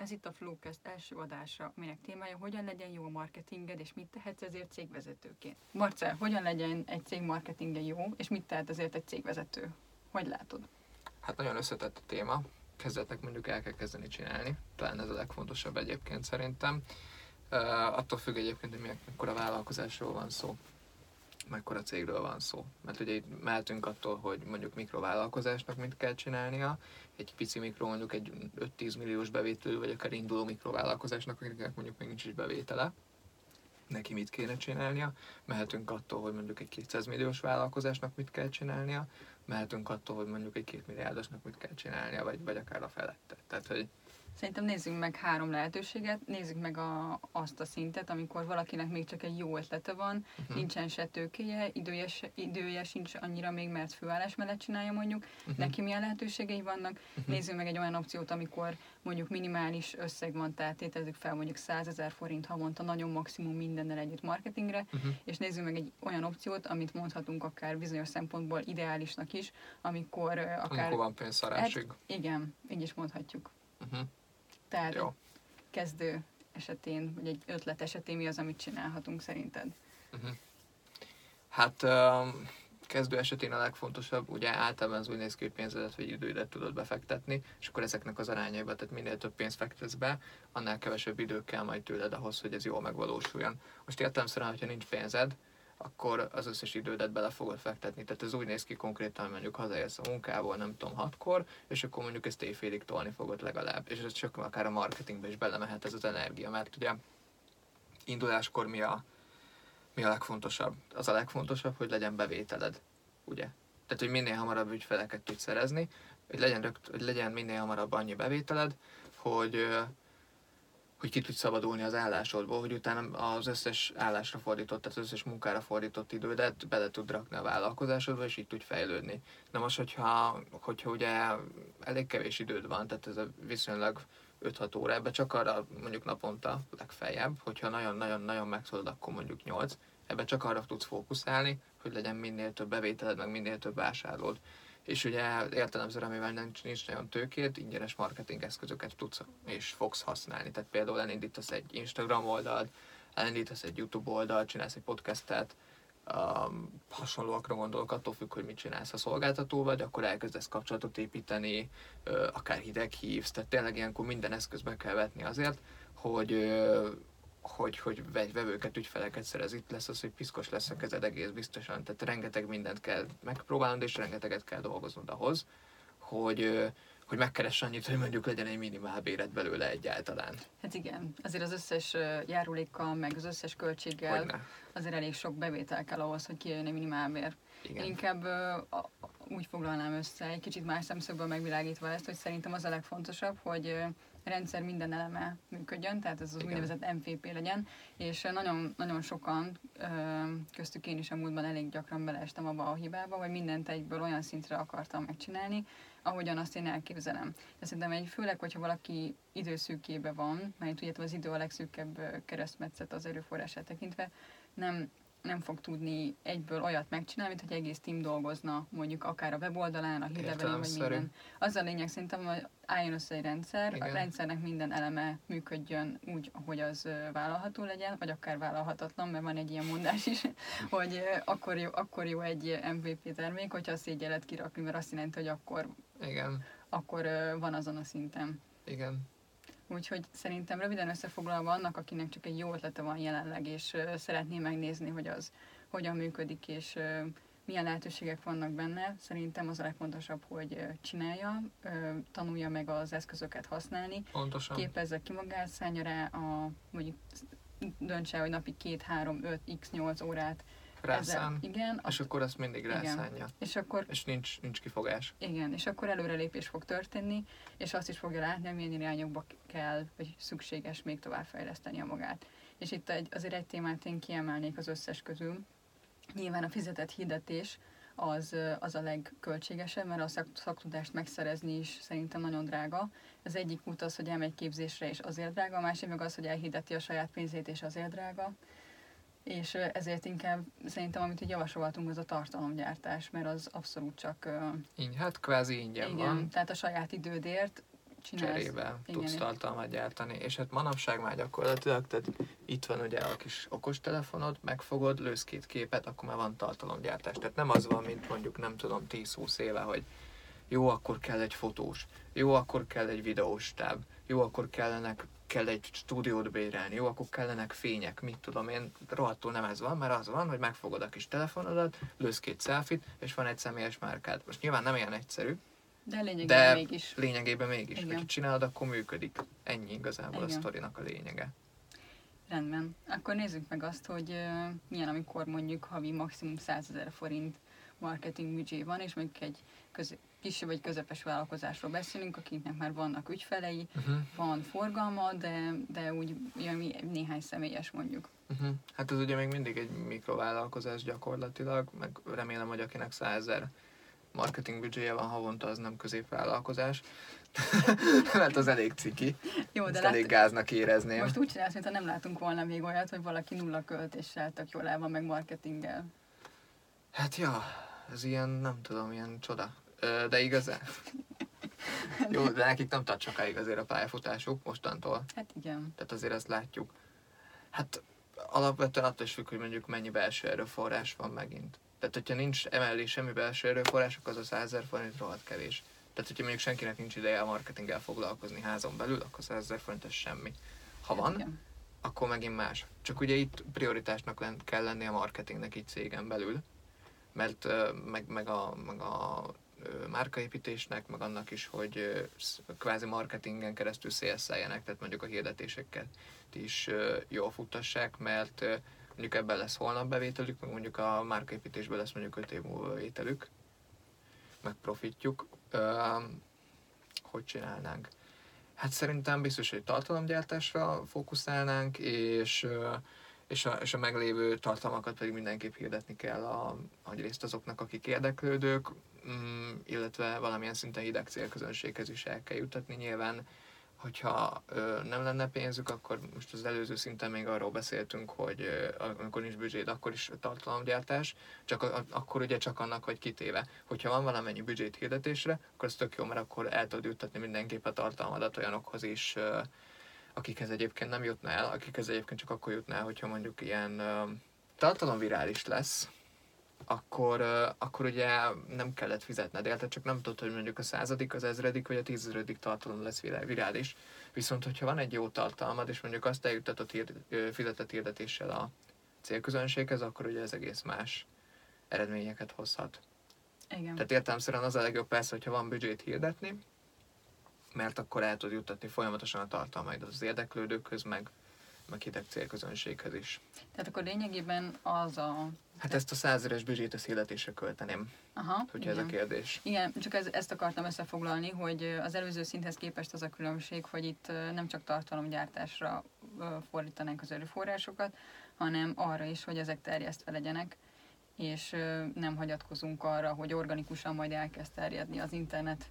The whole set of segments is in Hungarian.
Ez itt a Flowcast első adása, aminek témája hogyan legyen jó a marketinged, és mit tehetsz ezért cégvezetőként. Marcel, hogyan legyen egy cég marketingje jó, és mit tehet ezért egy cégvezető? Hogy látod? Hát nagyon összetett a téma. Kezdetnek mondjuk el kell kezdeni csinálni. Talán ez a legfontosabb egyébként szerintem. Uh, attól függ egyébként, hogy mekkora vállalkozásról van szó mekkora cégről van szó. Mert ugye itt mehetünk attól, hogy mondjuk mikrovállalkozásnak mit kell csinálnia, egy pici mikro mondjuk egy 5-10 milliós bevételű, vagy akár induló mikrovállalkozásnak, akinek mondjuk még nincs is bevétele, neki mit kéne csinálnia, mehetünk attól, hogy mondjuk egy 200 milliós vállalkozásnak mit kell csinálnia, mehetünk attól, hogy mondjuk egy 2 milliárdosnak mit kell csinálnia, vagy, vagy akár a felette. Tehát, hogy Szerintem nézzünk meg három lehetőséget, nézzük meg a, azt a szintet, amikor valakinek még csak egy jó ötlete van, uh-huh. nincsen se tőkéje, idője, idője sincs annyira még, mert főállás mellett csinálja mondjuk, uh-huh. neki milyen lehetőségei vannak. Uh-huh. Nézzük meg egy olyan opciót, amikor mondjuk minimális összeg van, tehát tételezzük fel mondjuk 100 ezer forint havonta, nagyon maximum mindennel együtt marketingre, uh-huh. és nézzük meg egy olyan opciót, amit mondhatunk akár bizonyos szempontból ideálisnak is, amikor akár... Amikor van pénzszarásig. Hát, igen, így is mondhatjuk. Uh-huh. Tehát Jó. kezdő esetén, vagy egy ötlet esetén mi az, amit csinálhatunk szerinted? Uh-huh. Hát um, kezdő esetén a legfontosabb, ugye általában az úgy néz ki, hogy pénzedet vagy idődet tudod befektetni, és akkor ezeknek az arányaiba, tehát minél több pénzt fektetsz be, annál kevesebb idő kell majd tőled ahhoz, hogy ez jól megvalósuljon. Most értelemszerűen, hogyha nincs pénzed, akkor az összes idődet bele fogod fektetni. Tehát ez úgy néz ki konkrétan, mondjuk hazaérsz a munkából, nem tudom, hatkor, és akkor mondjuk ezt éjfélig tolni fogod legalább. És ez csak akár a marketingbe is belemehet ez az energia, mert ugye induláskor mi a, mi a legfontosabb? Az a legfontosabb, hogy legyen bevételed, ugye? Tehát, hogy minél hamarabb ügyfeleket tudsz szerezni, hogy legyen, rögt, hogy legyen minél hamarabb annyi bevételed, hogy hogy ki tudsz szabadulni az állásodból, hogy utána az összes állásra fordított, tehát az összes munkára fordított idődet bele tud rakni a vállalkozásodba, és így tudj fejlődni. Na most, hogyha, hogyha ugye elég kevés időd van, tehát ez a viszonylag 5-6 óra, ebbe csak arra mondjuk naponta legfeljebb, hogyha nagyon-nagyon-nagyon megszólod, akkor mondjuk 8, ebben csak arra tudsz fókuszálni, hogy legyen minél több bevételed, meg minél több vásárlód és ugye értelemszerűen, amivel nincs, nincs nagyon tőkét, ingyenes marketing eszközöket tudsz és fogsz használni. Tehát például elindítasz egy Instagram oldalt, elindítasz egy YouTube oldalt, csinálsz egy podcastet, um, hasonlóakra gondolok, attól függ, hogy mit csinálsz a szolgáltató vagy, akkor elkezdesz kapcsolatot építeni, uh, akár hideg hívsz, tehát tényleg ilyenkor minden eszközbe kell vetni azért, hogy uh, hogy, hogy vevőket, ügyfeleket szerez, itt lesz az, hogy piszkos lesz a kezed egész biztosan. Tehát rengeteg mindent kell megpróbálnod, és rengeteget kell dolgoznod ahhoz, hogy, hogy megkeress annyit, hogy mondjuk legyen egy minimál béret belőle egyáltalán. Hát igen, azért az összes járulékkal, meg az összes költséggel Hogyne. azért elég sok bevétel kell ahhoz, hogy kijön egy minimálbér. Igen. Én inkább úgy foglalnám össze, egy kicsit más szemszögből megvilágítva ezt, hogy szerintem az a legfontosabb, hogy rendszer minden eleme működjön, tehát ez az Igen. úgynevezett MVP legyen, és nagyon, nagyon sokan, köztük én is a múltban elég gyakran beleestem abba a hibába, hogy mindent egyből olyan szintre akartam megcsinálni, ahogyan azt én elképzelem. De szerintem egy, főleg, hogyha valaki időszűkébe van, mert tudjátok, az idő a legszűkebb keresztmetszet az erőforrását tekintve, nem nem fog tudni egyből olyat megcsinálni, mint hogy egész team dolgozna, mondjuk akár a weboldalán, a hírlevelén, vagy minden. Az a lényeg szerintem, hogy álljon össze egy rendszer, Igen. a rendszernek minden eleme működjön úgy, hogy az vállalható legyen, vagy akár vállalhatatlan, mert van egy ilyen mondás is, hogy akkor jó, akkor jó egy MVP termék, hogyha a szégyelet kirakni, mert azt jelenti, hogy akkor, Igen. akkor van azon a szinten. Igen. Úgyhogy szerintem röviden összefoglalva annak, akinek csak egy jó ötlete van jelenleg, és szeretné megnézni, hogy az hogyan működik, és milyen lehetőségek vannak benne, szerintem az a legfontosabb, hogy csinálja, tanulja meg az eszközöket használni, Pontosan. képezze ki magát, szállja rá a, mondjuk döntse, hogy napi 2, 3, 5, x 8 órát rászán, igen, és akkor azt mindig rászánja. És, akkor, és nincs, nincs kifogás. Igen, és akkor előrelépés fog történni, és azt is fogja látni, hogy milyen irányokba kell, vagy szükséges még továbbfejleszteni a magát. És itt egy, azért egy témát én kiemelnék az összes közül. Nyilván a fizetett hirdetés az, az a legköltségesebb, mert a szak, szaktudást megszerezni is szerintem nagyon drága. Az egyik út az, hogy elmegy képzésre, és azért drága, a másik meg az, hogy elhirdeti a saját pénzét, és azért drága és ezért inkább szerintem, amit így javasoltunk, az a tartalomgyártás, mert az abszolút csak... Így, hát kvázi ingyen igen, van. tehát a saját idődért csinálsz. cserébe Igen, tudsz tartalmat gyártani. És hát manapság már gyakorlatilag, tehát itt van ugye a kis okostelefonod, megfogod, lősz két képet, akkor már van tartalomgyártás. Tehát nem az van, mint mondjuk nem tudom 10-20 éve, hogy jó, akkor kell egy fotós, jó, akkor kell egy videós táb, jó, akkor kellenek, kell egy stúdiót bérelni, jó, akkor kellenek fények, mit tudom én, rohadtul nem ez van, mert az van, hogy megfogod a kis telefonodat, lősz két selfit, és van egy személyes márkád. Most nyilván nem ilyen egyszerű, de lényegében de mégis. lényegében mégis. Igen. Hogyha csinálod, akkor működik. Ennyi igazából Igen. a sztorinak a lényege. Rendben. Akkor nézzük meg azt, hogy uh, milyen, amikor mondjuk havi maximum 100 ezer forint marketing büdzsé van, és mondjuk egy köz, kisebb vagy közepes vállalkozásról beszélünk, akiknek már vannak ügyfelei, uh-huh. van forgalma, de, de úgy olyan néhány személyes mondjuk. Uh-huh. Hát ez ugye még mindig egy mikrovállalkozás gyakorlatilag, meg remélem, hogy akinek 100 ezer marketing büdzséje van havonta, az nem középvállalkozás. Mert az elég ciki. Jó, de Ezt lát... elég gáznak érezném. Most úgy csinálsz, mintha nem látunk volna még olyat, hogy valaki nulla költéssel tök jól el van meg marketinggel. Hát ja, ez ilyen, nem tudom, ilyen csoda. De igazán. Jó, de nekik nem tart sokáig azért a pályafutásuk mostantól. Hát igen. Tehát azért ezt látjuk. Hát alapvetően attól is függ, hogy mondjuk mennyi belső erőforrás van megint. Tehát, hogyha nincs emellé semmi belső erőforrás, akkor az a 100 ezer forint rohadt kevés. Tehát, hogyha mondjuk senkinek nincs ideje a marketinggel foglalkozni házon belül, akkor 100 ezer forint ez semmi. Ha van, Igen. akkor megint más. Csak ugye itt prioritásnak kell lenni a marketingnek itt cégen belül, mert meg, meg a, meg a márkaépítésnek, meg annak is, hogy kvázi marketingen keresztül szélszeljenek, tehát mondjuk a hirdetéseket is jól futtassák, mert mondjuk ebben lesz holnap bevételük, meg mondjuk a márkaépítésben lesz mondjuk 5 év múlva bevételük, meg profitjuk. hogy csinálnánk? Hát szerintem biztos, hogy tartalomgyártásra fókuszálnánk, és és a, és a meglévő tartalmakat pedig mindenképp hirdetni kell a, részt azoknak, akik érdeklődők, mm, illetve valamilyen szinten hideg célközönséghez is el kell jutatni. Nyilván, hogyha ö, nem lenne pénzük, akkor most az előző szinten még arról beszéltünk, hogy ö, amikor nincs büdzséd, akkor is tartalomgyártás, csak a, akkor ugye csak annak, hogy kitéve. Hogyha van valamennyi büdzsét hirdetésre, akkor ez tök jó, mert akkor el tudod juttatni mindenképp a tartalmadat olyanokhoz is, ö, akikhez egyébként nem jutna el, akikhez egyébként csak akkor jutna el, hogyha mondjuk ilyen uh, tartalomvirális lesz, akkor, akkor ugye nem kellett fizetned érte, csak nem tudod, hogy mondjuk a századik, az ezredik vagy a tízezredik tartalom lesz virális. Viszont, hogyha van egy jó tartalmad, és mondjuk azt eljuttatod hird, fizetett hirdetéssel a célközönséghez, akkor ugye ez egész más eredményeket hozhat. Igen. Tehát értelemszerűen az a legjobb persze, hogyha van büdzsét hirdetni, mert akkor el tud juttatni folyamatosan a tartalmaid az érdeklődőkhöz, meg, meg hideg célközönséghez is. Tehát akkor lényegében az a... Hát ezt a százeres büdzsét a széletésre költeném, Aha, hogyha igen. ez a kérdés. Igen, csak ez, ezt akartam összefoglalni, hogy az előző szinthez képest az a különbség, hogy itt nem csak tartalomgyártásra fordítanánk az erőforrásokat, hanem arra is, hogy ezek terjesztve legyenek, és nem hagyatkozunk arra, hogy organikusan majd elkezd terjedni az internet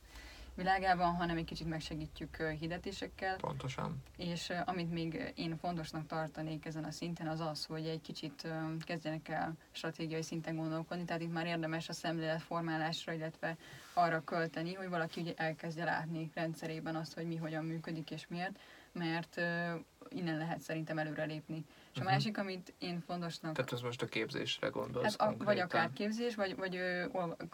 világában, hanem egy kicsit megsegítjük hirdetésekkel. Pontosan. És amit még én fontosnak tartanék ezen a szinten, az az, hogy egy kicsit kezdjenek el stratégiai szinten gondolkodni, tehát itt már érdemes a szemléletformálásra, illetve arra költeni, hogy valaki ugye elkezdje látni rendszerében azt, hogy mi hogyan működik és miért, mert innen lehet szerintem előrelépni. És uh-huh. a másik, amit én fontosnak... Tehát ez most a képzésre gondolsz hát a, Vagy akár képzés, vagy, vagy ő,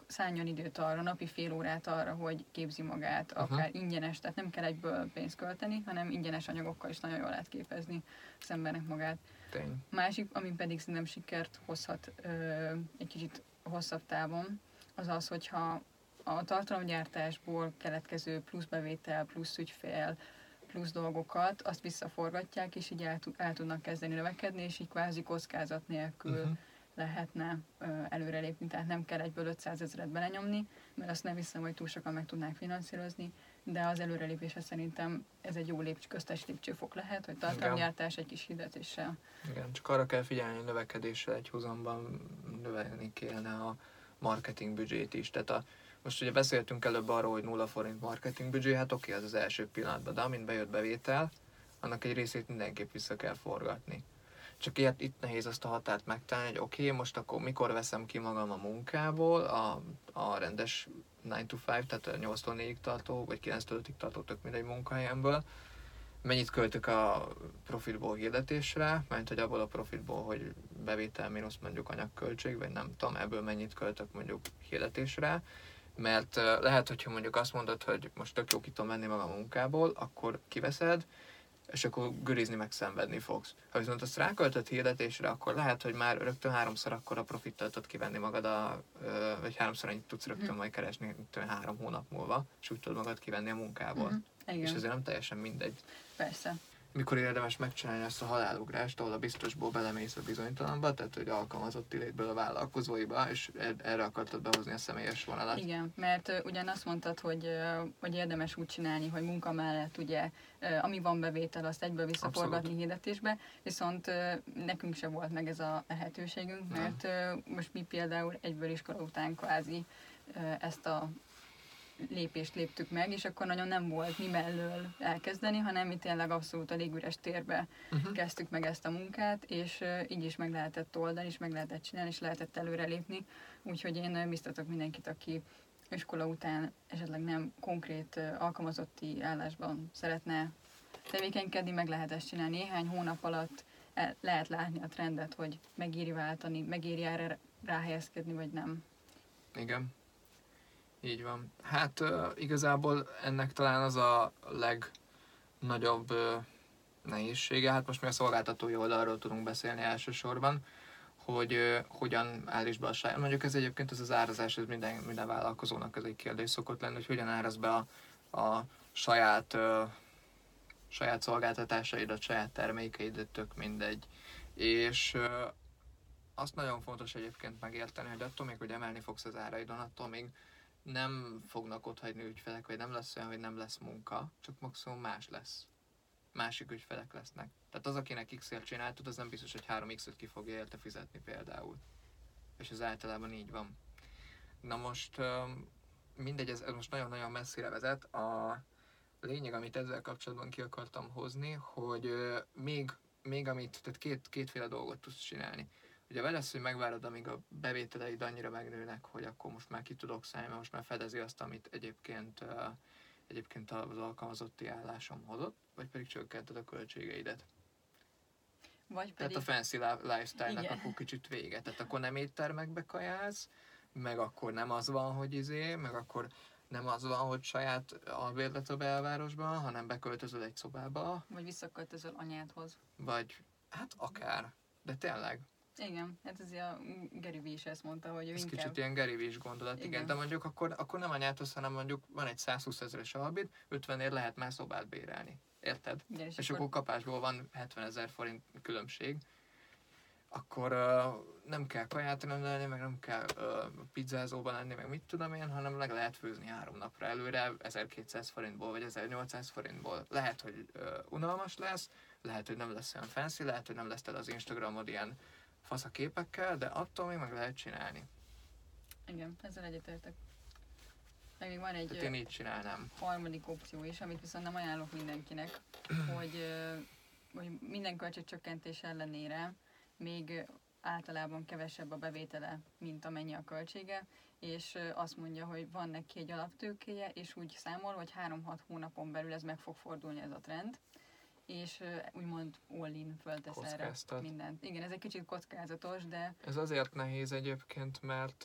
szálljon időt arra, napi fél órát arra, hogy képzi magát, uh-huh. akár ingyenes, tehát nem kell egyből pénzt költeni, hanem ingyenes anyagokkal is nagyon jól lehet képezni az embernek magát. Tény. Másik, ami pedig szerintem sikert hozhat ö, egy kicsit hosszabb távon, az az, hogyha a tartalomgyártásból keletkező plusz bevétel, plusz ügyfél, plusz dolgokat, azt visszaforgatják, és így el, el tudnak kezdeni növekedni, és így kvázi kockázat nélkül uh-huh. lehetne ö, előrelépni, tehát nem kell egyből 500 ezeret belenyomni, mert azt nem hiszem, hogy túl sokan meg tudnák finanszírozni, de az előrelépése szerintem ez egy jó lépcs, köztes lépcsőfok lehet, hogy tartalomgyártás egy kis hirdetéssel. Igen, csak arra kell figyelni, hogy növekedéssel egy húzamban növelni kéne a marketing büdzsét is. Tehát a most ugye beszéltünk előbb arról, hogy nulla forint marketing büdzsé, hát oké, az az első pillanatban, de amint bejött bevétel, annak egy részét mindenképp vissza kell forgatni. Csak ilyet, itt nehéz azt a határt megtalálni, hogy oké, most akkor mikor veszem ki magam a munkából, a, a rendes 9 to 5, tehát a 8 4 tartó, vagy 9 5 tartó, tök mindegy munkahelyemből, mennyit költök a profitból hirdetésre, mert hogy abból a profitból, hogy bevétel mínusz mondjuk anyagköltség, vagy nem tudom, ebből mennyit költök mondjuk hirdetésre, mert lehet, hogyha mondjuk azt mondod, hogy most tök jó ki tudom venni magam a munkából, akkor kiveszed, és akkor görizni meg szenvedni fogsz. Ha viszont azt ráköltöd hirdetésre, akkor lehet, hogy már rögtön háromszor akkor a profittal tudod kivenni magad, a, vagy háromszor annyit tudsz rögtön mm. majd keresni, három hónap múlva, és úgy tudod magad kivenni a munkából. Igen. És ezért nem teljesen mindegy. Persze mikor érdemes megcsinálni ezt a halálugrást, ahol a biztosból belemész a bizonytalanba, tehát hogy alkalmazott létből a vállalkozóiba, és erre akartad behozni a személyes vonalat. Igen, mert uh, ugyan azt mondtad, hogy, uh, hogy érdemes úgy csinálni, hogy munka mellett ugye, uh, ami van bevétel, azt egyből visszaforgatni Abszolút. hirdetésbe, viszont uh, nekünk sem volt meg ez a lehetőségünk, mert uh, most mi például egyből iskola után kvázi uh, ezt a lépést léptük meg, és akkor nagyon nem volt mi mellől elkezdeni, hanem mi tényleg abszolút a légüres térbe uh-huh. kezdtük meg ezt a munkát, és így is meg lehetett oldani, és meg lehetett csinálni, és lehetett előrelépni. Úgyhogy én biztatok mindenkit, aki iskola után esetleg nem konkrét alkalmazotti állásban szeretne tevékenykedni, meg lehet ezt csinálni. Néhány hónap alatt el, lehet látni a trendet, hogy megéri váltani, megéri erre ráhelyezkedni, vagy nem. Igen. Így van. Hát igazából ennek talán az a legnagyobb nehézsége, hát most mi a szolgáltatói oldalról tudunk beszélni elsősorban, hogy hogyan állíts be a saját. Mondjuk ez egyébként ez az árazás, ez minden, minden vállalkozónak ez egy kérdés szokott lenni, hogy hogyan áraz be a, a saját, uh, saját szolgáltatásaidat, saját termékeidet, tök mindegy. És uh, azt nagyon fontos egyébként megérteni, hogy attól még, hogy emelni fogsz az áraidon, attól még nem fognak ott hagyni ügyfelek, vagy nem lesz olyan, hogy nem lesz munka, csak maximum más lesz. Másik ügyfelek lesznek. Tehát az, akinek X-ért csináltad, az nem biztos, hogy 3X-et ki fogja érte fizetni például. És ez általában így van. Na most mindegy, ez, ez most nagyon-nagyon messzire vezet. A lényeg, amit ezzel kapcsolatban ki akartam hozni, hogy még, még amit, tehát két, kétféle dolgot tudsz csinálni. Ugye vele lesz, hogy megvárod, amíg a bevételeid annyira megnőnek, hogy akkor most már ki tudok szállni, mert most már fedezi azt, amit egyébként, egyébként az alkalmazotti állásom hozott, vagy pedig csökkented a költségeidet. Vagy pedig... Tehát a fancy lifestyle-nak akkor kicsit vége. Tehát akkor nem éttermekbe kajálsz, meg akkor nem az van, hogy izé, meg akkor nem az van, hogy saját albérlet a belvárosban, hanem beköltözöl egy szobába. Vagy visszaköltözöl anyádhoz. Vagy, hát akár. De tényleg, igen, hát ez a Vee is ezt mondta, hogy ő ez inkább... kicsit ilyen is gondolat, igen. igen. de mondjuk akkor, akkor nem anyáthoz, hanem mondjuk van egy 120 ezeres albid, 50 ér lehet már szobát bérelni. Érted? Igen, és, és akkor... akkor kapásból van 70 ezer forint különbség. Akkor uh, nem kell kaját rendelni, meg nem kell uh, pizzázóban lenni, meg mit tudom én, hanem meg lehet főzni három napra előre 1200 forintból, vagy 1800 forintból. Lehet, hogy uh, unalmas lesz, lehet, hogy nem lesz olyan fancy, lehet, hogy nem lesz az Instagramod ilyen fasz a képekkel, de attól még meg lehet csinálni. Igen, ezzel egyetértek. Meg még van egy én így csinálnám. harmadik opció is, amit viszont nem ajánlok mindenkinek, hogy, hogy minden költségcsökkentés ellenére még általában kevesebb a bevétele, mint amennyi a költsége, és azt mondja, hogy van neki egy alaptőkéje, és úgy számol, hogy 3-6 hónapon belül ez meg fog fordulni ez a trend, és úgymond all-in föltesz erre mindent. Igen, ez egy kicsit kockázatos, de... Ez azért nehéz egyébként, mert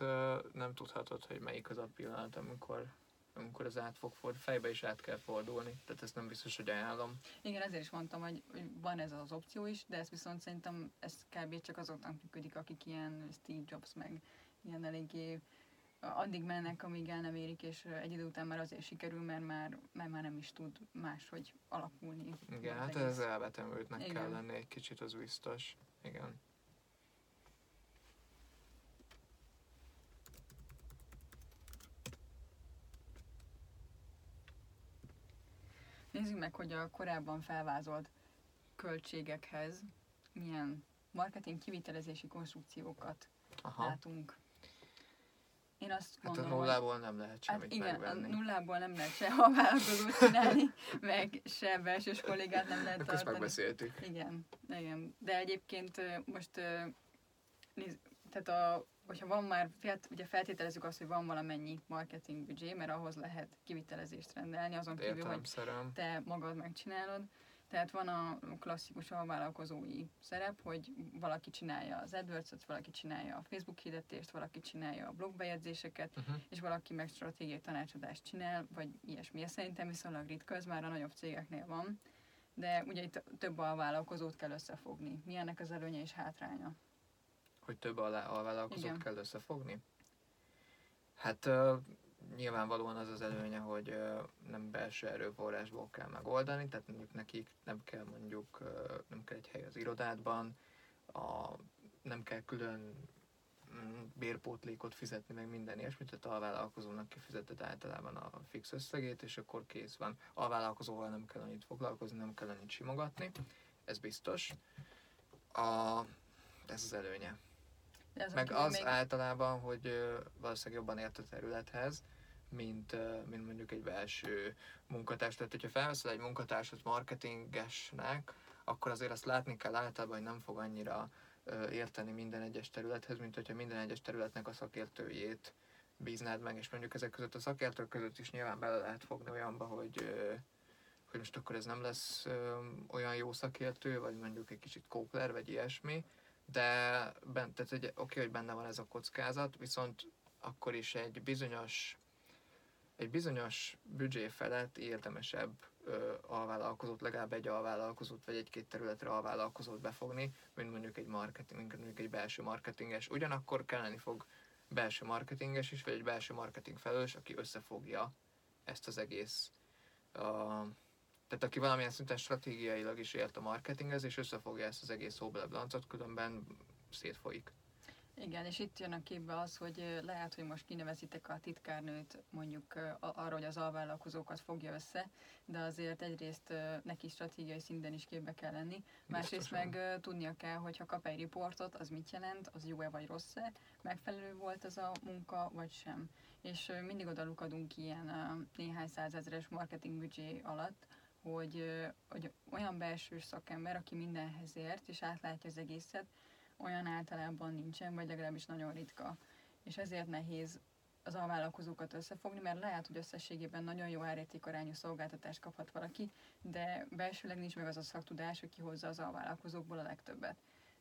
nem tudhatod, hogy melyik az a pillanat, amikor amikor az át fog fordulni, fejbe is át kell fordulni, tehát ezt nem biztos, hogy ajánlom. Igen, ezért is mondtam, hogy, hogy van ez az opció is, de ez viszont szerintem ez kb. csak azoknak működik, akik ilyen Steve Jobs, meg ilyen eléggé addig mennek, amíg el nem érik, és egy idő után már azért sikerül, mert már, mert már nem is tud máshogy alakulni. Igen, hát egész. ez elvetemültnek Igen. kell lenni egy kicsit, az biztos. Igen. Nézzük meg, hogy a korábban felvázolt költségekhez milyen marketing kivitelezési konstrukciókat Aha. látunk én azt hát gondolom, a nullából nem lehet hát semmit hát igen, megvenni. a nullából nem lehet se a vállalkozót csinálni, meg se belsős kollégát nem lehet tartani. Ezt megbeszéltük. Igen, igen. De egyébként most nézd, tehát a, hogyha van már, ugye feltételezzük azt, hogy van valamennyi marketing büdzsé, mert ahhoz lehet kivitelezést rendelni, azon kívül, hogy te magad megcsinálod. Tehát van a klasszikus alvállalkozói szerep, hogy valaki csinálja az AdWords-ot, valaki csinálja a Facebook hirdetést, valaki csinálja a blogbejegyzéseket, uh-huh. és valaki meg stratégiai tanácsadást csinál, vagy ilyesmi. Ez szerintem viszonylag ritka, ez már a nagyobb cégeknél van. De ugye itt több alvállalkozót kell összefogni. Mi ennek az előnye és hátránya? Hogy több alvállalkozót Igen. kell összefogni? Hát uh, nyilvánvalóan az az előnye, hogy nem belső erőforrásból kell megoldani, tehát mondjuk nekik nem kell mondjuk, nem kell egy hely az irodádban, a, nem kell külön mm, bérpótlékot fizetni, meg minden ilyesmit, tehát a vállalkozónak kifizeted általában a fix összegét, és akkor kész van. A vállalkozóval nem kell annyit foglalkozni, nem kell annyit simogatni, ez biztos. A, ez az előnye. Ez meg az még... általában, hogy valószínűleg jobban ért a területhez, mint, mint mondjuk egy belső munkatárs. Tehát, hogyha felveszel egy munkatársat marketingesnek, akkor azért azt látni kell általában, hogy nem fog annyira érteni minden egyes területhez, mint hogyha minden egyes területnek a szakértőjét bíznád meg, és mondjuk ezek között a szakértők között is nyilván bele lehet fogni olyanba, hogy, hogy most akkor ez nem lesz olyan jó szakértő, vagy mondjuk egy kicsit kókler, vagy ilyesmi, de bent, tehát oké, okay, hogy benne van ez a kockázat, viszont akkor is egy bizonyos egy bizonyos büdzsé felett érdemesebb ö, alvállalkozót, legalább egy alvállalkozót, vagy egy-két területre alvállalkozót befogni, mint mondjuk egy marketing, mint mondjuk egy belső marketinges. Ugyanakkor kelleni fog belső marketinges is, vagy egy belső marketing felelős, aki összefogja ezt az egész uh, tehát aki valamilyen szinten stratégiailag is ért a marketinghez, és összefogja ezt az egész hóbeleblancot, különben szétfolyik. Igen, és itt jön a képbe az, hogy lehet, hogy most kinevezitek a titkárnőt mondjuk arra, hogy az alvállalkozókat fogja össze, de azért egyrészt neki stratégiai szinten is képbe kell lenni, másrészt meg tudnia kell, hogy ha kap egy riportot, az mit jelent, az jó-e vagy rossz-e, megfelelő volt az a munka, vagy sem. És mindig oda lukadunk ilyen néhány százezeres marketing büdzsé alatt, hogy, hogy olyan belső szakember, aki mindenhez ért, és átlátja az egészet, olyan általában nincsen, vagy legalábbis nagyon ritka. És ezért nehéz az alvállalkozókat összefogni, mert lehet, hogy összességében nagyon jó árértékarányú szolgáltatást kaphat valaki, de belsőleg nincs meg az a szaktudás, hogy kihozza az alvállalkozókból a legtöbbet.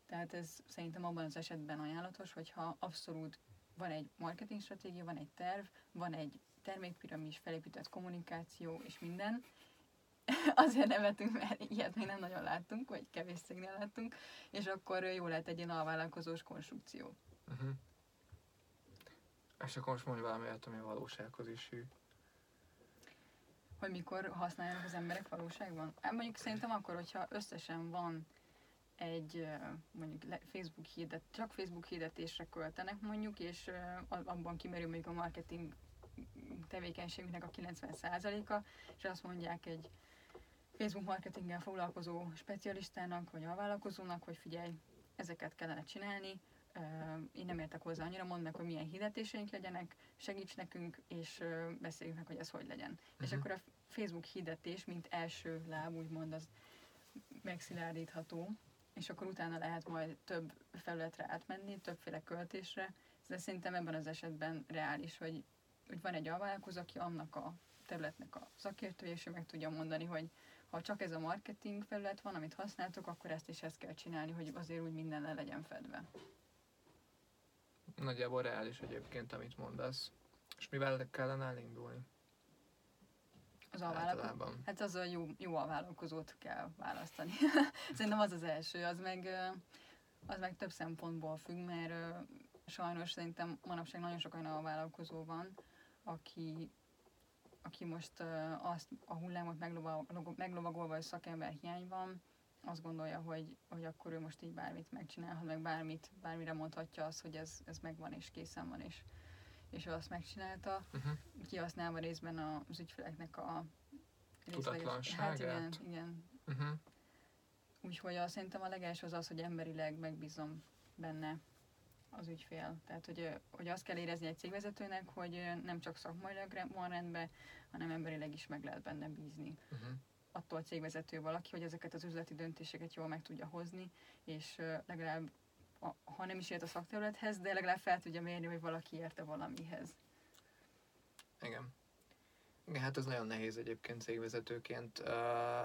Tehát ez szerintem abban az esetben ajánlatos, hogyha abszolút van egy marketing stratégia, van egy terv, van egy termékpiramis, felépített kommunikáció és minden, azért nevetünk, mert ilyet még nem nagyon láttunk, vagy kevés cégnél láttunk, és akkor jó lehet egy ilyen alvállalkozós konstrukció. Uh-huh. És akkor most mondj valami olyat, ami valósághoz is hű. Hogy mikor használják az emberek valóságban? Hát mondjuk szerintem akkor, hogyha összesen van egy mondjuk Facebook hirdet, csak Facebook hirdetésre költenek mondjuk, és abban kimerül mondjuk a marketing tevékenységünknek a 90%-a, és azt mondják egy Facebook marketinggel foglalkozó specialistának vagy alvállalkozónak, hogy figyelj, ezeket kellene csinálni, én nem értek hozzá annyira, mondd meg, hogy milyen hirdetéseink legyenek, segíts nekünk, és beszéljünk meg, hogy ez hogy legyen. Uh-huh. És mhm. akkor a Facebook hirdetés, mint első láb, úgymond, az megszilárdítható, és akkor utána lehet majd több felületre átmenni, többféle költésre, de szerintem ebben az esetben reális, hogy, hogy van egy alvállalkozó, aki annak a területnek a szakértője, és ő meg tudja mondani, hogy ha csak ez a marketing felület van, amit használtok, akkor ezt is ezt kell csinálni, hogy azért úgy minden le legyen fedve. Nagyjából reális egyébként, amit mondasz. És mivel kellene elindulni? Az alvállalkozó? Hát az a jó, jó alvállalkozót kell választani. Szerintem az az első, az meg, az meg több szempontból függ, mert sajnos szerintem manapság nagyon sok olyan alvállalkozó van, aki aki most azt a hullámot meglovagolva, hogy szakember hiány van, azt gondolja, hogy, hogy akkor ő most így bármit megcsinálhat, meg bármit, bármire mondhatja azt, hogy ez, ez megvan és készen van, és, és ő azt megcsinálta. Uh-huh. Kihasználva részben az ügyfeleknek a tudatlanságát. Hát igen, igen. Uh-huh. Úgyhogy azt szerintem a legelső az az, hogy emberileg megbízom benne, az ügyfél. Tehát, hogy, hogy azt kell érezni egy cégvezetőnek, hogy nem csak szakmailag van rendben, hanem emberileg is meg lehet benne bízni. Uh-huh. Attól a cégvezető valaki, hogy ezeket az üzleti döntéseket jól meg tudja hozni, és legalább, ha nem is ért a szakterülethez, de legalább fel tudja mérni, hogy valaki érte valamihez. Igen. Igen, hát ez nagyon nehéz egyébként cégvezetőként.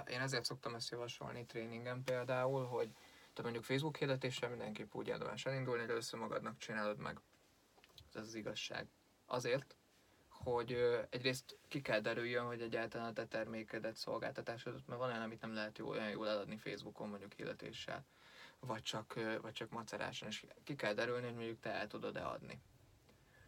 Én ezért szoktam ezt javasolni tréningen például, hogy te mondjuk Facebook hirdetéssel mindenképp úgy érdemes elindulni, hogy először magadnak csinálod meg. Ez az igazság. Azért, hogy egyrészt ki kell derüljön, hogy egyáltalán a te termékedet, szolgáltatásodat, mert van olyan, amit nem lehet jó, olyan jól eladni Facebookon mondjuk hirdetéssel, vagy csak, vagy csak macerásan, és ki kell derülni, hogy mondjuk te el tudod-e adni.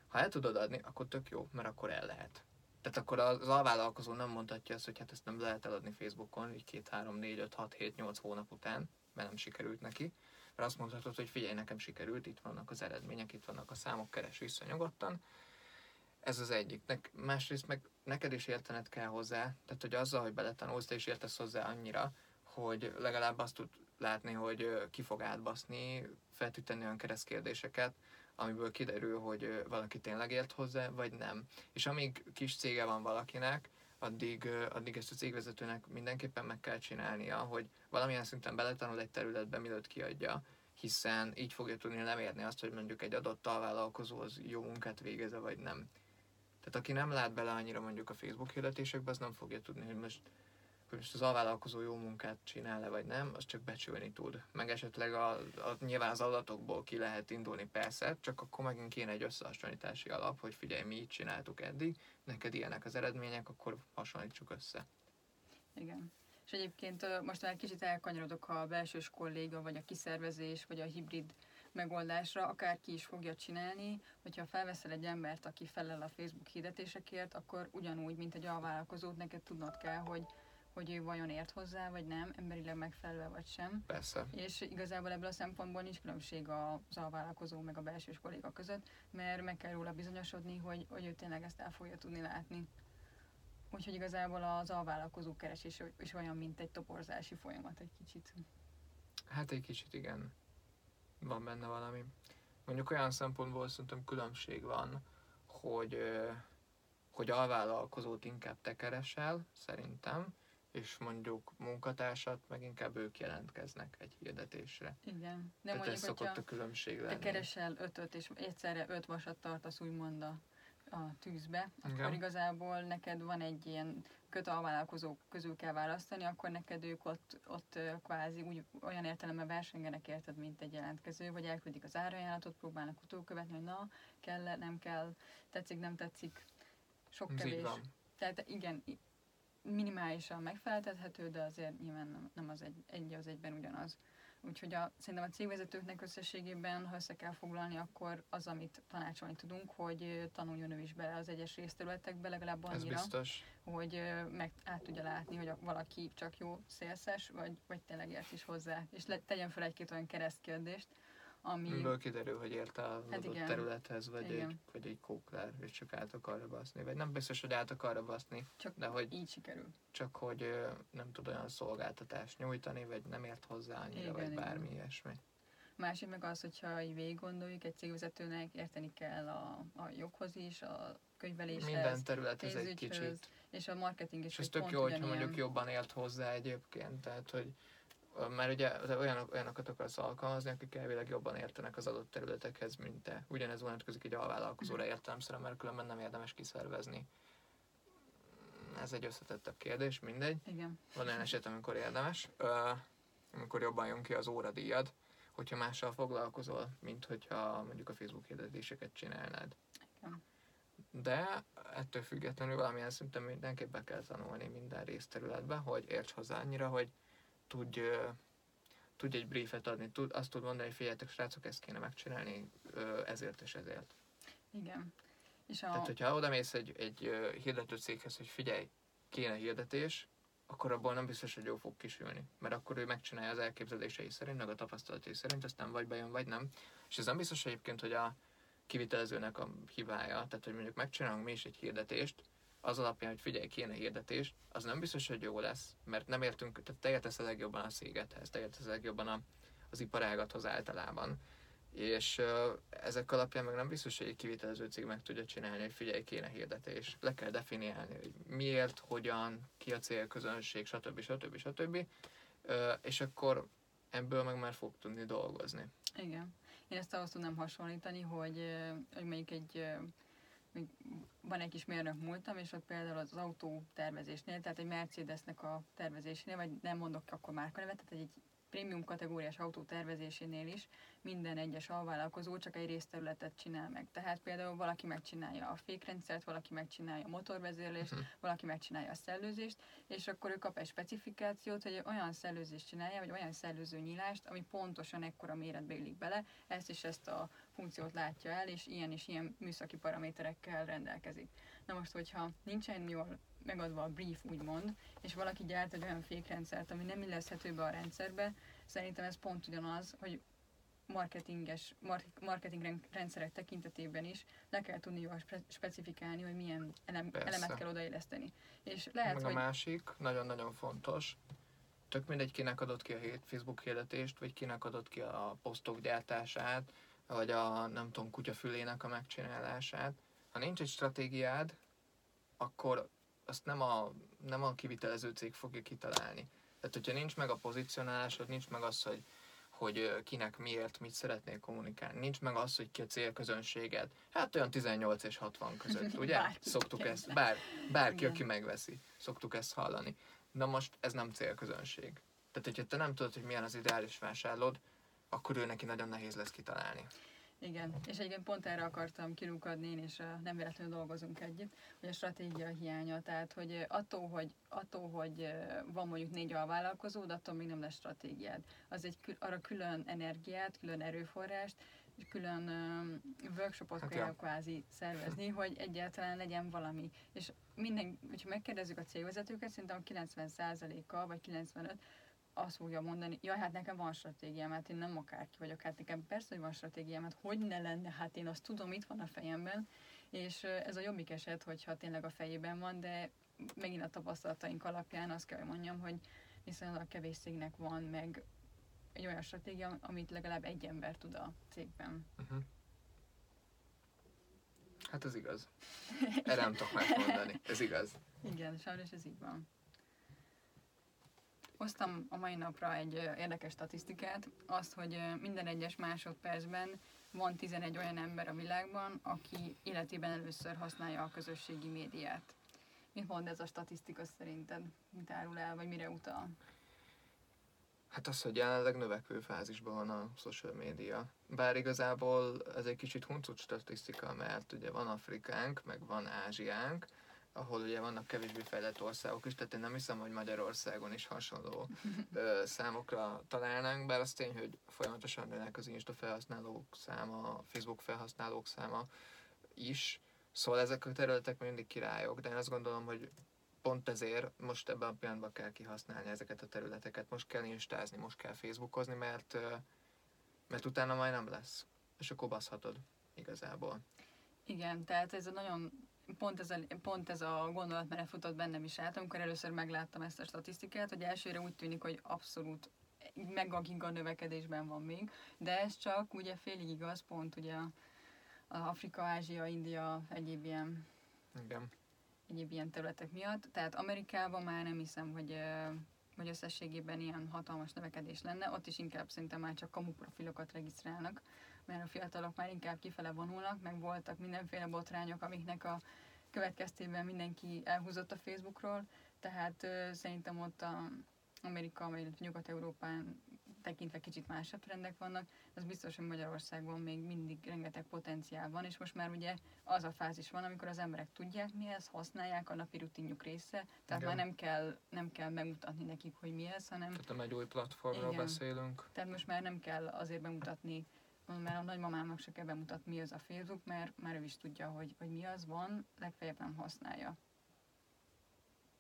Ha el tudod adni, akkor tök jó, mert akkor el lehet. Tehát akkor az alvállalkozó nem mondhatja azt, hogy hát ezt nem lehet eladni Facebookon, így 2, 3, 4, 5, 6, 7, 8 hónap után, mert nem sikerült neki. Mert azt mondhatod, hogy figyelj, nekem sikerült, itt vannak az eredmények, itt vannak a számok, keres vissza nyugodtan. Ez az egyik. Ne, másrészt meg neked is értened kell hozzá, tehát hogy azzal, hogy beletanulsz, te is értesz hozzá annyira, hogy legalább azt tud látni, hogy ki fog átbaszni, feltűteni olyan keresztkérdéseket, amiből kiderül, hogy valaki tényleg ért hozzá, vagy nem. És amíg kis cége van valakinek, addig, addig ezt a cégvezetőnek mindenképpen meg kell csinálnia, hogy valamilyen szinten beletanul egy területbe, mielőtt kiadja, hiszen így fogja tudni lemérni azt, hogy mondjuk egy adott alvállalkozó az jó munkát végeze, vagy nem. Tehát aki nem lát bele annyira mondjuk a Facebook hirdetésekbe, az nem fogja tudni, hogy most hogy most az alvállalkozó jó munkát csinál-e vagy nem, az csak becsülni tud. Meg esetleg a, a, nyilván az adatokból ki lehet indulni persze, csak akkor megint kéne egy összehasonlítási alap, hogy figyelj, mi így csináltuk eddig, neked ilyenek az eredmények, akkor hasonlítsuk össze. Igen. És egyébként most már kicsit elkanyarodok a belsős kolléga, vagy a kiszervezés, vagy a hibrid megoldásra, akárki is fogja csinálni, hogyha felveszel egy embert, aki felel a Facebook hirdetésekért, akkor ugyanúgy, mint egy alvállalkozót, neked tudnod kell, hogy hogy ő vajon ért hozzá, vagy nem, emberileg megfelelve, vagy sem. Persze. És igazából ebből a szempontból nincs különbség az alvállalkozó meg a belsős kolléga között, mert meg kell róla bizonyosodni, hogy, hogy ő tényleg ezt el fogja tudni látni. Úgyhogy igazából az alvállalkozó keresés is olyan, mint egy toporzási folyamat egy kicsit. Hát egy kicsit igen. Van benne valami. Mondjuk olyan szempontból szerintem különbség van, hogy, hogy alvállalkozót inkább te keresel, szerintem, és mondjuk munkatársat, meg inkább ők jelentkeznek egy hirdetésre. Igen. De Tehát mondjuk, ez szokott a különbség lenni. Te keresel ötöt, és egyszerre öt vasat tartasz úgymond a, a tűzbe, Igen. akkor igazából neked van egy ilyen kötalvállalkozók közül kell választani, akkor neked ők ott, ott kvázi úgy, olyan értelemben versengenek érted, mint egy jelentkező, vagy elküldik az árajánlatot, próbálnak utókövetni, hogy na, kell nem kell, tetszik, nem tetszik, sok kevés. Tehát igen, minimálisan megfeleltethető, de azért nyilván nem, nem az egy, egy az egyben ugyanaz. Úgyhogy a, szerintem a cégvezetőknek összességében, ha össze kell foglalni, akkor az, amit tanácsolni tudunk, hogy tanuljon ő is bele az egyes részterületekbe, legalább annyira, hogy meg át tudja látni, hogy valaki csak jó szélszes, vagy, vagy tényleg ért is hozzá. És le, tegyen fel egy-két olyan keresztkérdést, ami... Miből kiderül, hogy érte a hát igen. területhez, vagy egy, vagy egy kóklár, és csak át akarra baszni. Vagy nem biztos, hogy át akarra baszni, csak de hogy így sikerül. Csak hogy nem tud olyan szolgáltatást nyújtani, vagy nem ért hozzá annyira, igen, vagy bármi igen. ilyesmi. Másik meg az, hogyha így végig gondoljuk, egy cégvezetőnek érteni kell a, a joghoz is, a könyveléshez, Minden területhez egy kicsit. És a marketing is. És ez tök jó, hogyha mondjuk jobban ért hozzá egyébként, tehát hogy mert ugye olyan, olyanokat akarsz alkalmazni, akik elvileg jobban értenek az adott területekhez, mint te. Ugyanez vonatkozik egy alvállalkozóra mhm. értelemszerűen, mert különben nem érdemes kiszervezni. Ez egy összetettebb kérdés, mindegy. Igen. Van olyan eset, amikor érdemes, amikor jobban jön ki az óradíjad, hogyha mással foglalkozol, mint hogyha mondjuk a Facebook hirdetéseket csinálnád. Igen. De ettől függetlenül valamilyen szinten mindenképp be kell tanulni minden részterületbe, hogy érts hozzá annyira, hogy tudj, tudj egy briefet adni, tud, azt tud mondani, hogy figyeljetek srácok, ezt kéne megcsinálni ezért és ezért. Igen. És a... Tehát, hogyha oda mész egy, egy hirdető céghez, hogy figyelj, kéne hirdetés, akkor abból nem biztos, hogy jó fog kisülni. Mert akkor ő megcsinálja az elképzelései szerint, meg a tapasztalatai szerint, aztán vagy bejön, vagy nem. És ez nem biztos egyébként, hogy a kivitelezőnek a hibája, tehát hogy mondjuk megcsinálunk mi is egy hirdetést, az alapján, hogy figyelj, kéne hirdetés, az nem biztos, hogy jó lesz, mert nem értünk, tehát te értesz a legjobban a szégethez, te értesz a legjobban a, az iparágathoz általában, és uh, ezek alapján meg nem biztos, hogy egy kivitelező cég meg tudja csinálni, hogy figyelj, kéne hirdetés. Le kell definiálni, hogy miért, hogyan, ki a célközönség, stb. stb. stb. Uh, és akkor ebből meg már fog tudni dolgozni. Igen. Én ezt ahhoz tudnám hasonlítani, hogy, hogy mondjuk egy van egy kis mérnök múltam, és ott például az autó tervezésnél, tehát egy Mercedesnek a tervezésénél, vagy nem mondok akkor márkanevet, tehát egy prémium kategóriás autó tervezésénél is minden egyes alvállalkozó csak egy részterületet csinál meg. Tehát például valaki megcsinálja a fékrendszert, valaki megcsinálja a motorvezérlést, uh-huh. valaki megcsinálja a szellőzést, és akkor ő kap egy specifikációt, hogy olyan szellőzést csinálja, vagy olyan szellőző nyílást, ami pontosan ekkora méretbe illik bele, ezt és ezt a funkciót látja el, és ilyen és ilyen műszaki paraméterekkel rendelkezik. Na most, hogyha nincsen jól megadva a brief, úgymond, és valaki gyárt egy olyan fékrendszert, ami nem illeszhető be a rendszerbe, szerintem ez pont ugyanaz, hogy marketinges, marketing rendszerek tekintetében is le kell tudni jól specifikálni, hogy milyen elem, elemet kell odailleszteni. És lehet, Meg hogy... a másik, nagyon-nagyon fontos, tök mindegy, kinek adott ki a Facebook hirdetést, vagy kinek adott ki a posztok gyártását, vagy a, nem tudom, kutyafülének a megcsinálását. Ha nincs egy stratégiád, akkor azt nem a, nem a kivitelező cég fogja kitalálni. Tehát, hogyha nincs meg a pozicionálásod, nincs meg az, hogy, hogy kinek miért, mit szeretnél kommunikálni. Nincs meg az, hogy ki a célközönséged. Hát olyan 18 és 60 között, ugye? Bárki szoktuk ezt, bár, bárki, Igen. aki megveszi, szoktuk ezt hallani. Na most ez nem célközönség. Tehát, hogyha te nem tudod, hogy milyen az ideális vásárlód, akkor ő neki nagyon nehéz lesz kitalálni. Igen, és egyébként pont erre akartam kirúkadni én, és nem véletlenül dolgozunk együtt, hogy a stratégia hiánya, tehát hogy attól, hogy, attól, hogy van mondjuk négy alvállalkozó, de attól még nem lesz stratégiád. Az egy arra külön energiát, külön erőforrást, és külön workshopot hát kell ja. kvázi szervezni, hogy egyáltalán legyen valami. És minden, hogyha megkérdezzük a cégvezetőket, szerintem a 90%-a, vagy 95 azt fogja mondani, ja, hát nekem van stratégiám, hát én nem akárki vagyok, hát nekem persze, hogy van stratégiám, hát hogy ne lenne, hát én azt tudom, itt van a fejemben, és ez a jobbik eset, hogyha tényleg a fejében van, de megint a tapasztalataink alapján azt kell, hogy mondjam, hogy viszonylag kevés cégnek van meg egy olyan stratégia, amit legalább egy ember tud a cégben. Uh-huh. Hát ez igaz. Erre nem tudok megmondani. Ez igaz. Igen, sajnos ez így van. Hoztam a mai napra egy érdekes statisztikát, azt, hogy minden egyes másodpercben van 11 olyan ember a világban, aki életében először használja a közösségi médiát. Mit mond ez a statisztika szerinted? Mit árul el, vagy mire utal? Hát az, hogy jelenleg növekvő fázisban van a social média. Bár igazából ez egy kicsit huncut statisztika, mert ugye van Afrikánk, meg van Ázsiánk, ahol ugye vannak kevésbé fejlett országok is, tehát én nem hiszem, hogy Magyarországon is hasonló ö, számokra találnánk, bár az tény, hogy folyamatosan nőnek az Insta felhasználók száma, Facebook felhasználók száma is, szóval ezek a területek mindig királyok, de én azt gondolom, hogy pont ezért most ebben a pillanatban kell kihasználni ezeket a területeket, most kell instázni, most kell facebookozni, mert, mert utána majd nem lesz, és akkor baszhatod igazából. Igen, tehát ez a nagyon pont ez, a, pont ez a gondolat mert futott bennem is át, amikor először megláttam ezt a statisztikát, hogy elsőre úgy tűnik, hogy abszolút meg a giga növekedésben van még, de ez csak ugye félig igaz, pont ugye a, a Afrika, Ázsia, India, egyéb ilyen, Igen. egyéb ilyen területek miatt. Tehát Amerikában már nem hiszem, hogy hogy összességében ilyen hatalmas növekedés lenne, ott is inkább szerintem már csak kamu profilokat regisztrálnak, mert a fiatalok már inkább kifele vonulnak, meg voltak mindenféle botrányok, amiknek a következtében mindenki elhúzott a Facebookról, tehát ö, szerintem ott a Amerika, vagy Nyugat-Európán tekintve kicsit másabb trendek vannak, az biztos, hogy Magyarországon még mindig rengeteg potenciál van, és most már ugye az a fázis van, amikor az emberek tudják mi ez, használják, a napi rutinjuk része, tehát igen. már nem kell, nem kell megmutatni nekik, hogy mi ez, hanem... Tehát nem egy új platformról igen. beszélünk. Tehát most már nem kell azért bemutatni mert a nagymamának se kell bemutatni, mi az a Facebook, mert már ő is tudja, hogy, hogy mi az van, legfeljebb nem használja.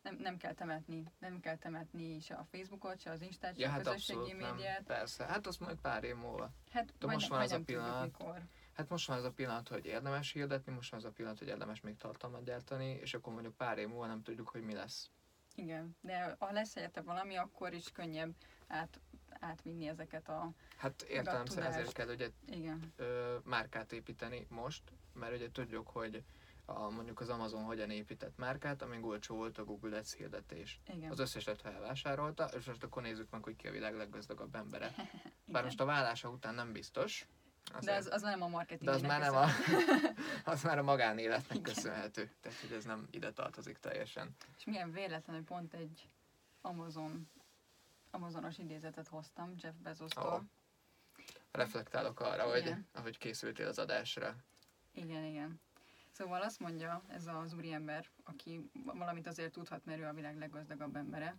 Nem, nem kell temetni, nem kell temetni se a Facebookot, se az Instát, se ja, a hát közösségi médiát. Persze, hát az majd pár év múlva. Hát, De most van az a pillanat, mikor. Hát most van az a pillanat, hogy érdemes hirdetni, most van az a pillanat, hogy érdemes még tartalmat gyártani, és akkor mondjuk pár év múlva nem tudjuk, hogy mi lesz. Igen, de ha lesz helyette valami, akkor is könnyebb át, átvinni ezeket a Hát értelemszerűen ezért kell ugye Igen. Ö, márkát építeni most, mert ugye tudjuk, hogy a, mondjuk az Amazon hogyan épített márkát, amíg olcsó volt a Google Ads hirdetés. Igen. Az összeset felvásárolta, és most akkor nézzük meg, hogy ki a világ leggazdagabb embere. Bár most a vállása után nem biztos. Azért, de az, az nem a marketing. De az már nem a, az már a magánéletnek Igen. köszönhető. Tehát, hogy ez nem ide tartozik teljesen. És milyen véletlen, hogy pont egy Amazon, Amazonos idézetet hoztam Jeff Bezos-tól. Oh. Reflektálok arra, igen. hogy ahogy készültél az adásra. Igen, igen. Szóval azt mondja ez az úriember, aki valamit azért tudhat, mert ő a világ leggazdagabb embere.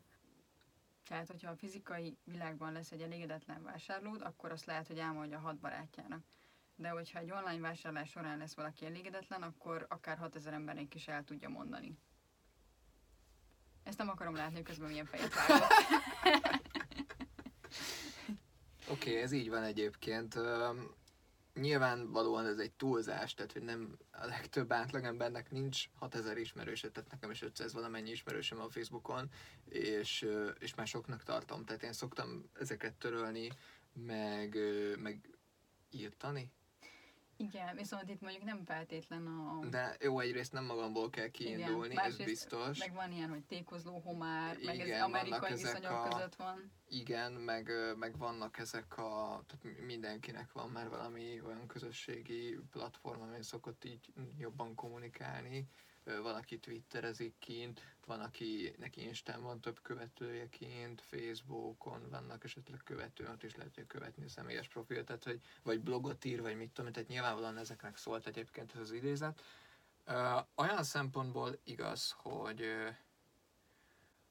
Tehát, hogyha a fizikai világban lesz egy elégedetlen vásárlód, akkor azt lehet, hogy elmondja a hat barátjának. De hogyha egy online vásárlás során lesz valaki elégedetlen, akkor akár 6000 embernek is el tudja mondani. Ezt nem akarom látni, hogy közben milyen fejet vágok. Oké, okay, ez így van egyébként. Nyilvánvalóan ez egy túlzás, tehát hogy nem a legtöbb átlagembernek nincs 6000 ismerőse, tehát nekem is 500 valamennyi ismerősöm a Facebookon, és, és már soknak tartom, tehát én szoktam ezeket törölni, meg, meg írtani, igen, viszont itt mondjuk nem feltétlen a... De jó, egyrészt nem magamból kell kiindulni, Igen, ez biztos. Meg van ilyen, hogy tékozló homár, Igen, meg ez amerikai viszonyok a... között van. Igen, meg, meg vannak ezek a... Tehát mindenkinek van már valami olyan közösségi platform, ami szokott így jobban kommunikálni valaki twitterezik kint, van, aki neki Instán van több követője kint, Facebookon vannak esetleg követő, ott is lehet, hogy követni a személyes profilt, tehát, hogy, vagy blogot ír, vagy mit tudom, tehát nyilvánvalóan ezeknek szólt egyébként ez az idézet. Uh, olyan szempontból igaz, hogy,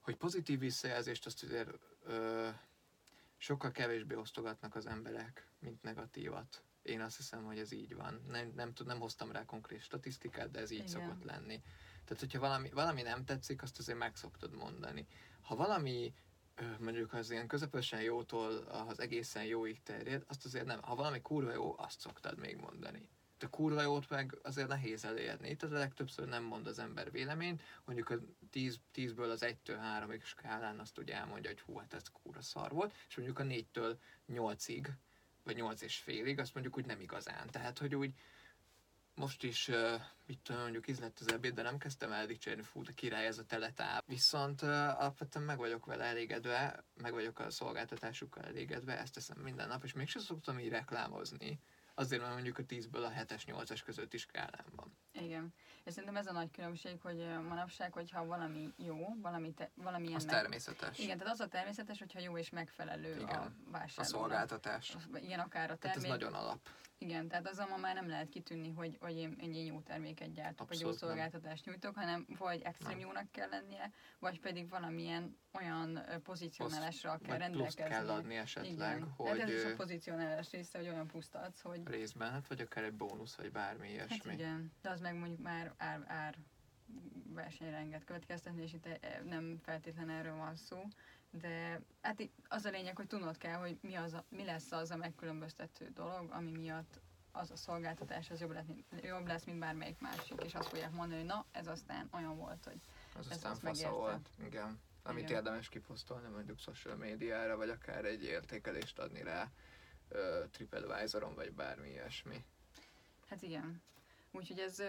hogy pozitív visszajelzést azt azért sokkal kevésbé osztogatnak az emberek, mint negatívat. Én azt hiszem, hogy ez így van. Nem, nem, tud, nem hoztam rá konkrét statisztikát, de ez így Igen. szokott lenni. Tehát, hogyha valami, valami nem tetszik, azt azért meg szoktad mondani. Ha valami mondjuk az ilyen közepesen jótól az egészen jóig terjed, azt azért nem. Ha valami kurva jó, azt szoktad még mondani. De kurva jót meg azért nehéz elérni. Tehát a legtöbbször nem mond az ember véleményt, mondjuk a 10, 10-ből az 1-től 3-ig skálán azt ugye elmondja, hogy hú, hát ez kurva szar volt, és mondjuk a 4-től 8-ig vagy nyolc és félig, azt mondjuk úgy nem igazán. Tehát, hogy úgy most is, uh, mit tudom, mondjuk ízlett az ebéd, de nem kezdtem el dicsérni, fú, de király ez a teletáp. Viszont uh, alapvetően meg vagyok vele elégedve, meg vagyok a szolgáltatásukkal elégedve, ezt teszem minden nap, és mégsem szoktam így reklámozni. Azért, mert mondjuk a 10-ből a 7-es, 8-as közötti skálán van. Igen. És szerintem ez a nagy különbség, hogy manapság, hogyha valami jó, valami te, valamilyen... Az meg... természetes. Igen, tehát az a természetes, hogyha jó és megfelelő Igen. a vásárlónak. A szolgáltatás. Igen, akár a termék. Tehát ez nagyon alap. Igen, tehát azon már nem lehet kitűnni, hogy, hogy én, én jó terméket gyártok, vagy jó szolgáltatást nem. nyújtok, hanem vagy extrém jónak kell lennie, vagy pedig valamilyen olyan pozícionálásra kell rendelkezni. kell adni esetleg, Igen. hogy... Hát ez is a pozícionálás része, hogy olyan pluszt adsz, hogy... Részben, hát vagy akár egy bónusz, vagy bármi ilyesmi. Hát igen, de az meg mondjuk már ár, ár versenyre enged következtetni, és itt e, nem feltétlenül erről van szó, de hát az a lényeg, hogy tudnod kell, hogy mi, az a, mi lesz az a megkülönböztető dolog, ami miatt az a szolgáltatás az jobb lesz, jobb lesz, mint bármelyik másik, és azt fogják mondani, hogy na, ez aztán olyan volt, hogy az ez aztán fasza volt, igen. Amit igen. érdemes kiposztolni mondjuk social médiára, vagy akár egy értékelést adni rá TripAdvisoron, vagy bármi ilyesmi. Hát igen. Úgyhogy ez,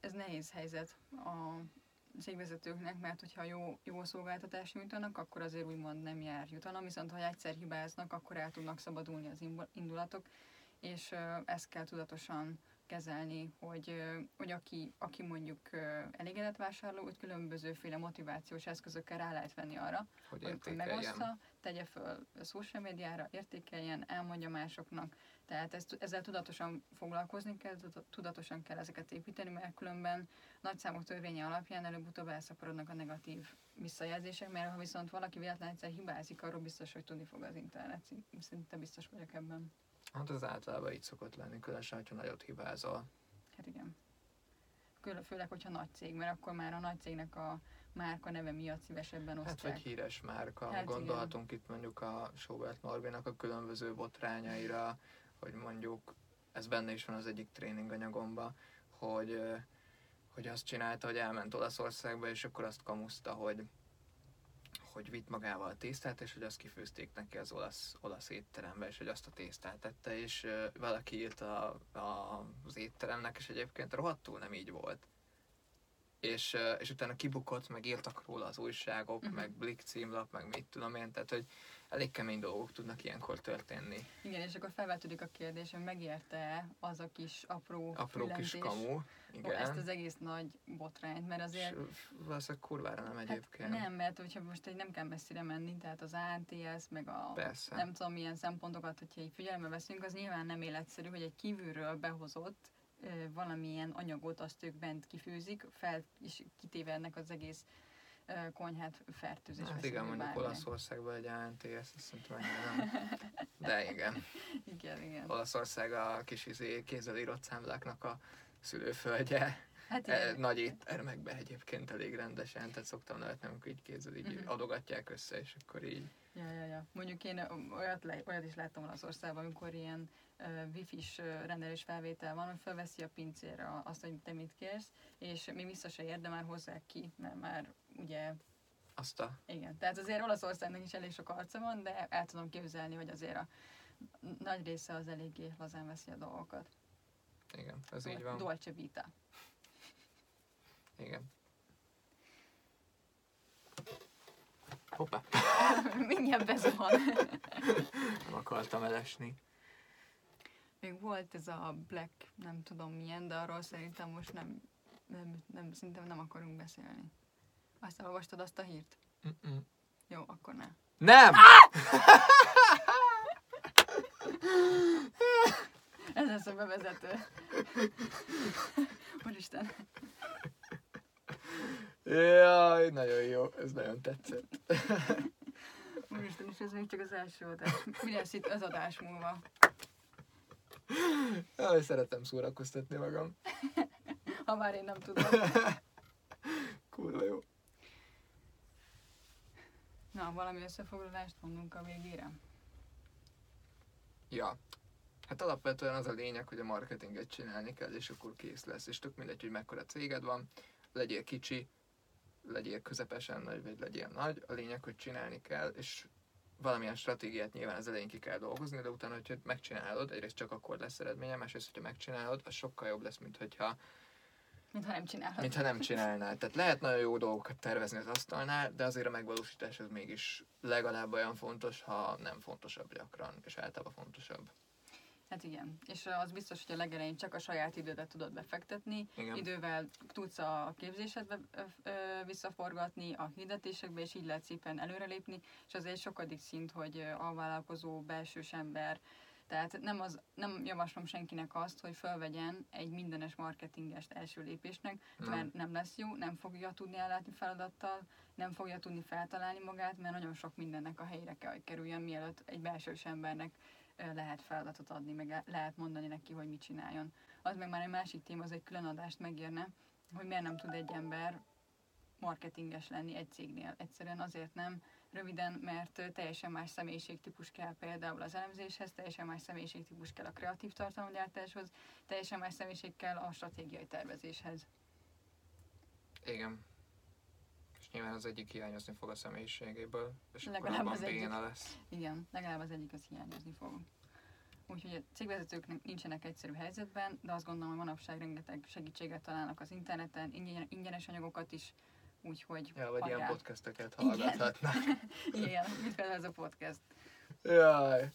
ez nehéz helyzet a cégvezetőknek, mert hogyha jó, jó szolgáltatást nyújtanak, akkor azért úgymond nem jár jutalom, viszont ha egyszer hibáznak, akkor el tudnak szabadulni az indulatok, és ezt kell tudatosan kezelni, hogy, hogy aki, aki mondjuk elégedett vásárló, hogy különbözőféle motivációs eszközökkel rá lehet venni arra, hogy, hogy, hogy megossza, tegye föl a social médiára, értékeljen, elmondja másoknak. Tehát ezt, ezzel tudatosan foglalkozni kell, tudatosan kell ezeket építeni, mert különben nagyszámok törvénye alapján előbb-utóbb elszaporodnak a negatív visszajelzések, mert ha viszont valaki véletlenül egyszer hibázik, arról biztos, hogy tudni fog az internet. Szinte biztos vagyok ebben. Hát az általában így szokott lenni, különösen, hogyha nagyot hibázol. Hát igen. Külön, főleg, hogyha nagy cég, mert akkor már a nagy cégnek a márka neve miatt szívesebben osztják. Hát vagy híres márka. Hát Gondolhatunk igen. itt mondjuk a Sobert Norbinak a különböző botrányaira, hogy mondjuk, ez benne is van az egyik tréninganyagomban, hogy, hogy azt csinálta, hogy elment Olaszországba, és akkor azt kamuszta, hogy hogy vitt magával a tésztát, és hogy azt kifőzték neki az olasz, olasz étterembe, és hogy azt a tésztát tette, és valaki írt a, a, az étteremnek, és egyébként rohadtul nem így volt és, és utána kibukott, meg írtak róla az újságok, uh-huh. meg Blick címlap, meg mit tudom én, tehát hogy elég kemény dolgok tudnak ilyenkor történni. Igen, és akkor felvetődik a kérdés, hogy megérte az a kis apró Apró kis kamu, igen. Ezt az egész nagy botrányt, mert azért... És valószínűleg kurvára nem hát egyébként. Hát nem, mert hogyha most egy nem kell messzire menni, tehát az ANTS, meg a Persze. nem tudom milyen szempontokat, hogyha így figyelembe veszünk, az nyilván nem életszerű, hogy egy kívülről behozott valamilyen anyagot azt ők bent kifőzik, fel is kitéve ennek az egész konyhát fertőzés. Hát igen, mondjuk bármi. Olaszországban egy ANTS, azt szerintem nem. De igen. igen, igen. Olaszország a kis izé, kézzel írott számláknak a szülőföldje. Hát igen. Nagy éttermekben egyébként elég rendesen, tehát szoktam nevetni, amikor így kézzel így uh-huh. adogatják össze, és akkor így Ja, ja, ja. Mondjuk én olyat, le, olyat is láttam Olaszországban, amikor ilyen uh, wifi-s rendelés felvétel van, hogy felveszi a pincére azt, hogy te mit kérsz, és még vissza se ér, de már hozzák ki, mert már ugye... Azt a... Igen, tehát azért Olaszországnak is elég sok arca van, de el tudom képzelni, hogy azért a nagy része az eléggé lazán veszi a dolgokat. Igen, ez így van. Dolce vita. Igen. Hoppá. Mindjárt bezuhan. nem akartam elesni. Még volt ez a Black, nem tudom milyen, de arról szerintem most nem, nem, nem szerintem nem akarunk beszélni. Azt elolvastad azt a hírt? Mm-mm. Jó, akkor ne. Nem! Ez lesz a bevezető. Úristen. Jaj, nagyon jó, ez nagyon tetszett. Úristen, és ez még csak az első adás. Mi lesz itt az adás múlva? Jaj, szeretem szórakoztatni magam. ha már én nem tudom. Kurva jó. Na, valami összefoglalást mondunk a végére? Ja. Hát alapvetően az a lényeg, hogy a marketinget csinálni kell, és akkor kész lesz. És tök mindegy, hogy mekkora céged van, legyél kicsi, legyél közepesen nagy, vagy legyél nagy. A lényeg, hogy csinálni kell, és valamilyen stratégiát nyilván az elején ki kell dolgozni, de utána, hogyha megcsinálod, egyrészt csak akkor lesz eredménye, másrészt, hogyha megcsinálod, az sokkal jobb lesz, mint hogyha Mintha nem csinálod. Mintha nem csinálnál. Tehát lehet nagyon jó dolgokat tervezni az asztalnál, de azért a megvalósítás az mégis legalább olyan fontos, ha nem fontosabb gyakran, és általában fontosabb. Hát igen, és az biztos, hogy a legelején csak a saját idődet tudod befektetni, igen. idővel tudsz a képzésedbe visszaforgatni, a hirdetésekbe, és így lehet szépen előrelépni, és az egy sokadik szint, hogy a vállalkozó belsős ember, tehát nem, az, nem javaslom senkinek azt, hogy fölvegyen egy mindenes marketingest első lépésnek, nem. mert nem lesz jó, nem fogja tudni ellátni feladattal, nem fogja tudni feltalálni magát, mert nagyon sok mindennek a helyére kell, hogy kerüljön, mielőtt egy belsős embernek lehet feladatot adni, meg lehet mondani neki, hogy mit csináljon. Az meg már egy másik téma, az egy külön adást megérne, hogy miért nem tud egy ember marketinges lenni egy cégnél. Egyszerűen azért nem, röviden, mert teljesen más személyiségtípus kell például az elemzéshez, teljesen más személyiségtípus kell a kreatív tartalomgyártáshoz, teljesen más személyiség kell a stratégiai tervezéshez. Igen. És nyilván az egyik hiányozni fog a személyiségéből, és legalább az egyik, lesz. Igen, legalább az egyik az hiányozni fog. Úgyhogy a cégvezetők nincsenek egyszerű helyzetben, de azt gondolom, hogy manapság rengeteg segítséget találnak az interneten, ingyenes anyagokat is, úgyhogy... Ja, vagy hajrá. ilyen podcasteket hallgathatnak. Igen, Igen. mit kell ez a podcast? Jaj.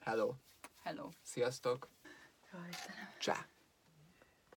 Hello. Hello. Sziasztok. Istenem. Csá.